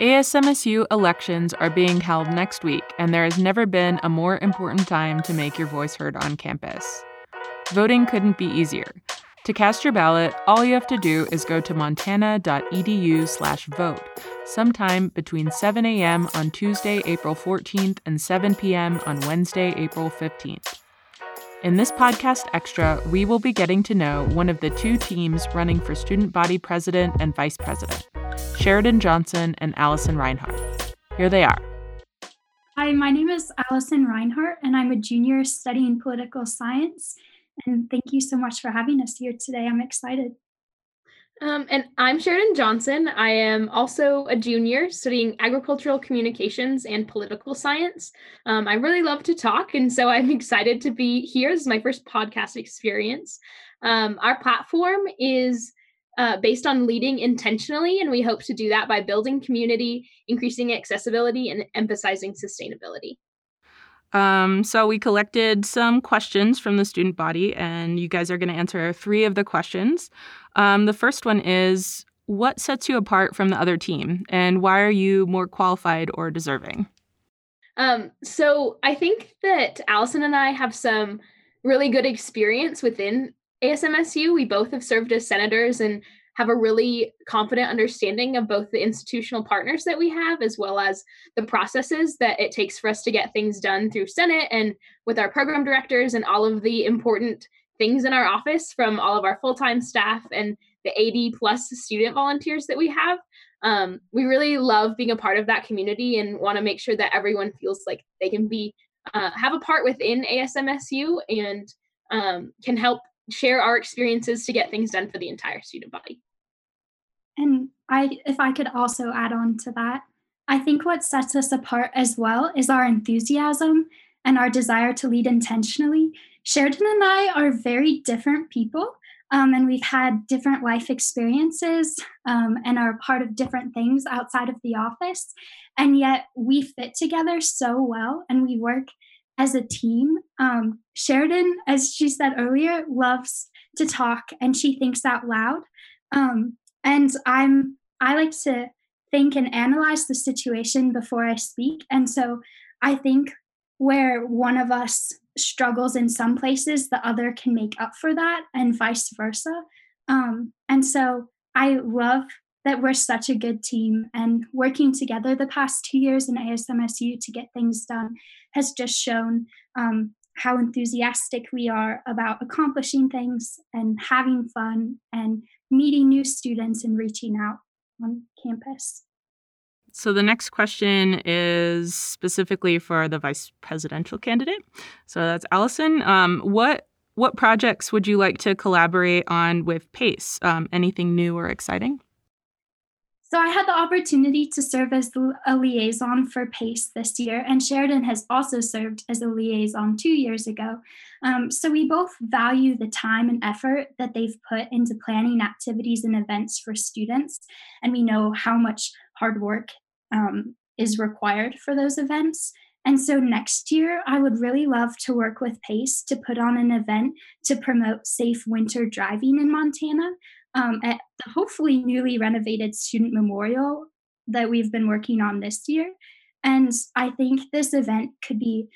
ASMSU elections are being held next week, and there has never been a more important time to make your voice heard on campus. Voting couldn't be easier. To cast your ballot, all you have to do is go to montana.edu/vote sometime between 7 a.m. on Tuesday, April 14th and 7 p.m. on Wednesday, April 15th. In this podcast extra, we will be getting to know one of the two teams running for student body president and vice president. Sheridan Johnson and Allison Reinhardt. Here they are. Hi, my name is Allison Reinhardt, and I'm a junior studying political science. And thank you so much for having us here today. I'm excited. Um, and I'm Sheridan Johnson. I am also a junior studying agricultural communications and political science. Um, I really love to talk, and so I'm excited to be here. This is my first podcast experience. Um, our platform is uh, based on leading intentionally, and we hope to do that by building community, increasing accessibility, and emphasizing sustainability. Um, so we collected some questions from the student body, and you guys are going to answer three of the questions. Um, the first one is What sets you apart from the other team, and why are you more qualified or deserving? Um, so I think that Allison and I have some really good experience within ASMSU, we both have served as senators and have a really confident understanding of both the institutional partners that we have as well as the processes that it takes for us to get things done through Senate and with our program directors and all of the important things in our office from all of our full-time staff and the 80 plus student volunteers that we have. Um, we really love being a part of that community and want to make sure that everyone feels like they can be uh, have a part within ASMSU and um, can help share our experiences to get things done for the entire student body. And I if I could also add on to that, I think what sets us apart as well is our enthusiasm and our desire to lead intentionally. Sheridan and I are very different people, um, and we've had different life experiences um, and are part of different things outside of the office. And yet we fit together so well and we work as a team. Um, Sheridan, as she said earlier, loves to talk and she thinks out loud. Um, and I'm I like to think and analyze the situation before I speak. And so I think where one of us struggles in some places, the other can make up for that, and vice versa. Um, and so I love that we're such a good team and working together the past two years in ASMSU to get things done has just shown um, how enthusiastic we are about accomplishing things and having fun and meeting new students and reaching out on campus. So the next question is specifically for the vice presidential candidate. So that's Allison. Um, what what projects would you like to collaborate on with PACE? Um, anything new or exciting? So I had the opportunity to serve as a liaison for PACE this year, and Sheridan has also served as a liaison two years ago. Um, so we both value the time and effort that they've put into planning activities and events for students, and we know how much hard work um, is required for those events. And so next year, I would really love to work with PACE to put on an event to promote safe winter driving in Montana um, at the hopefully newly renovated student memorial that we've been working on this year. And I think this event could be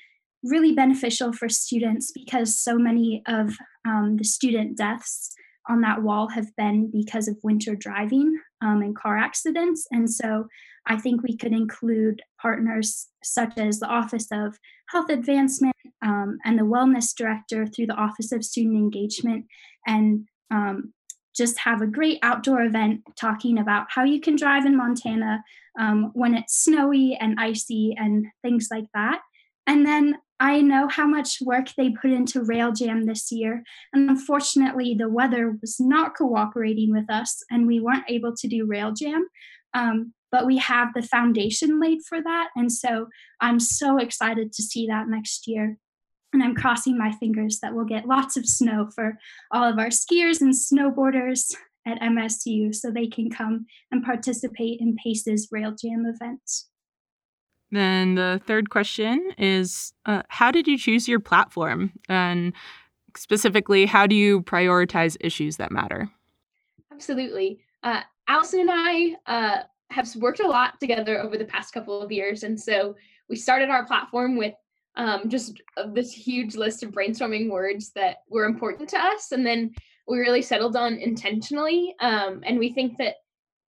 really beneficial for students because so many of um, the student deaths on that wall have been because of winter driving um, and car accidents. And so I think we could include partners such as the Office of Health Advancement um, and the Wellness Director through the Office of Student Engagement and um, just have a great outdoor event talking about how you can drive in Montana um, when it's snowy and icy and things like that. And then I know how much work they put into Rail Jam this year. And unfortunately, the weather was not cooperating with us and we weren't able to do Rail Jam. Um, but we have the foundation laid for that. And so I'm so excited to see that next year. And I'm crossing my fingers that we'll get lots of snow for all of our skiers and snowboarders at MSU so they can come and participate in PACE's Rail Jam events. Then the third question is uh, How did you choose your platform? And specifically, how do you prioritize issues that matter? Absolutely. Uh, Allison and I uh, have worked a lot together over the past couple of years. And so we started our platform with um, just this huge list of brainstorming words that were important to us. And then we really settled on intentionally. Um, and we think that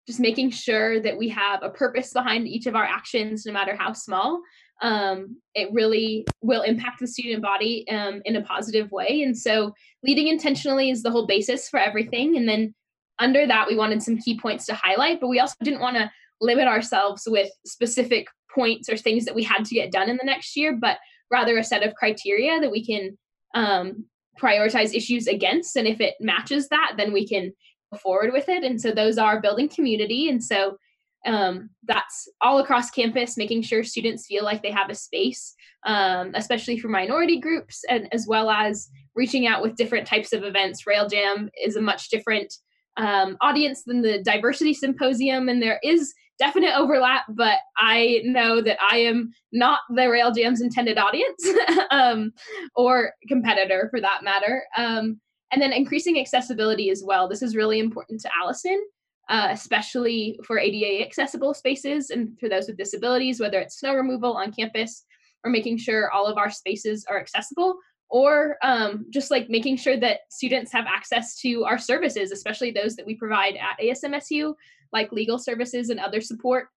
just making sure that we have a purpose behind each of our actions, no matter how small, um, it really will impact the student body um, in a positive way. And so, leading intentionally is the whole basis for everything. And then, under that, we wanted some key points to highlight, but we also didn't want to limit ourselves with specific points or things that we had to get done in the next year, but rather a set of criteria that we can um, prioritize issues against. And if it matches that, then we can go forward with it. And so those are building community. And so um, that's all across campus, making sure students feel like they have a space, um, especially for minority groups, and as well as reaching out with different types of events. Rail Jam is a much different um, audience than the diversity symposium, and there is definite overlap, but I know that I am not the Rail intended audience um, or competitor for that matter. Um, and then increasing accessibility as well. This is really important to Allison, uh, especially for ADA accessible spaces and for those with disabilities, whether it's snow removal on campus or making sure all of our spaces are accessible or um, just like making sure that students have access to our services, especially those that we provide at ASMSU, like legal services and other support.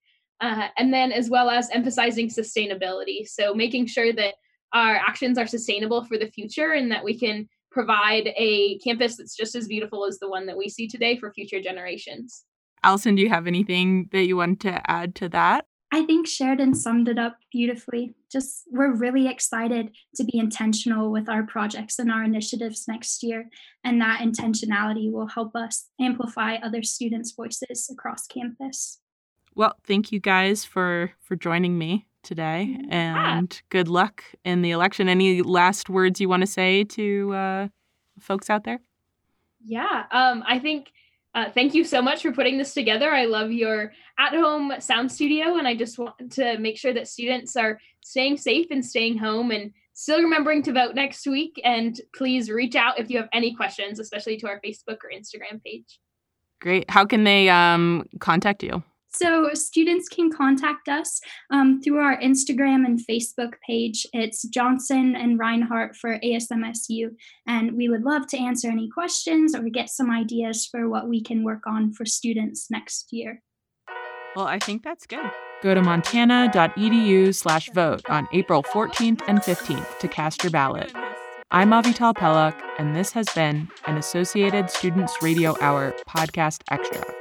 Uh, and then as well as emphasizing sustainability. So making sure that our actions are sustainable for the future and that we can provide a campus that's just as beautiful as the one that we see today for future generations. Allison, do you have anything that you want to add to that? I think Sheridan summed it up beautifully. Just we're really excited to be intentional with our projects and our initiatives next year, and that intentionality will help us amplify other students' voices across campus. Well, thank you guys for for joining me today, mm-hmm. and yeah. good luck in the election. Any last words you want to say to uh, folks out there? Yeah, um, I think uh, thank you so much for putting this together. I love your at home sound studio, and I just want to make sure that students are staying safe and staying home and still remembering to vote next week. And please reach out if you have any questions, especially to our Facebook or Instagram page. Great. How can they um, contact you? So, students can contact us um, through our Instagram and Facebook page. It's Johnson and Reinhardt for ASMSU. And we would love to answer any questions or get some ideas for what we can work on for students next year. Well, I think that's good. Go to montana.edu slash vote on April 14th and 15th to cast your ballot. I'm Avital Pelak, and this has been an Associated Students Radio Hour podcast extra.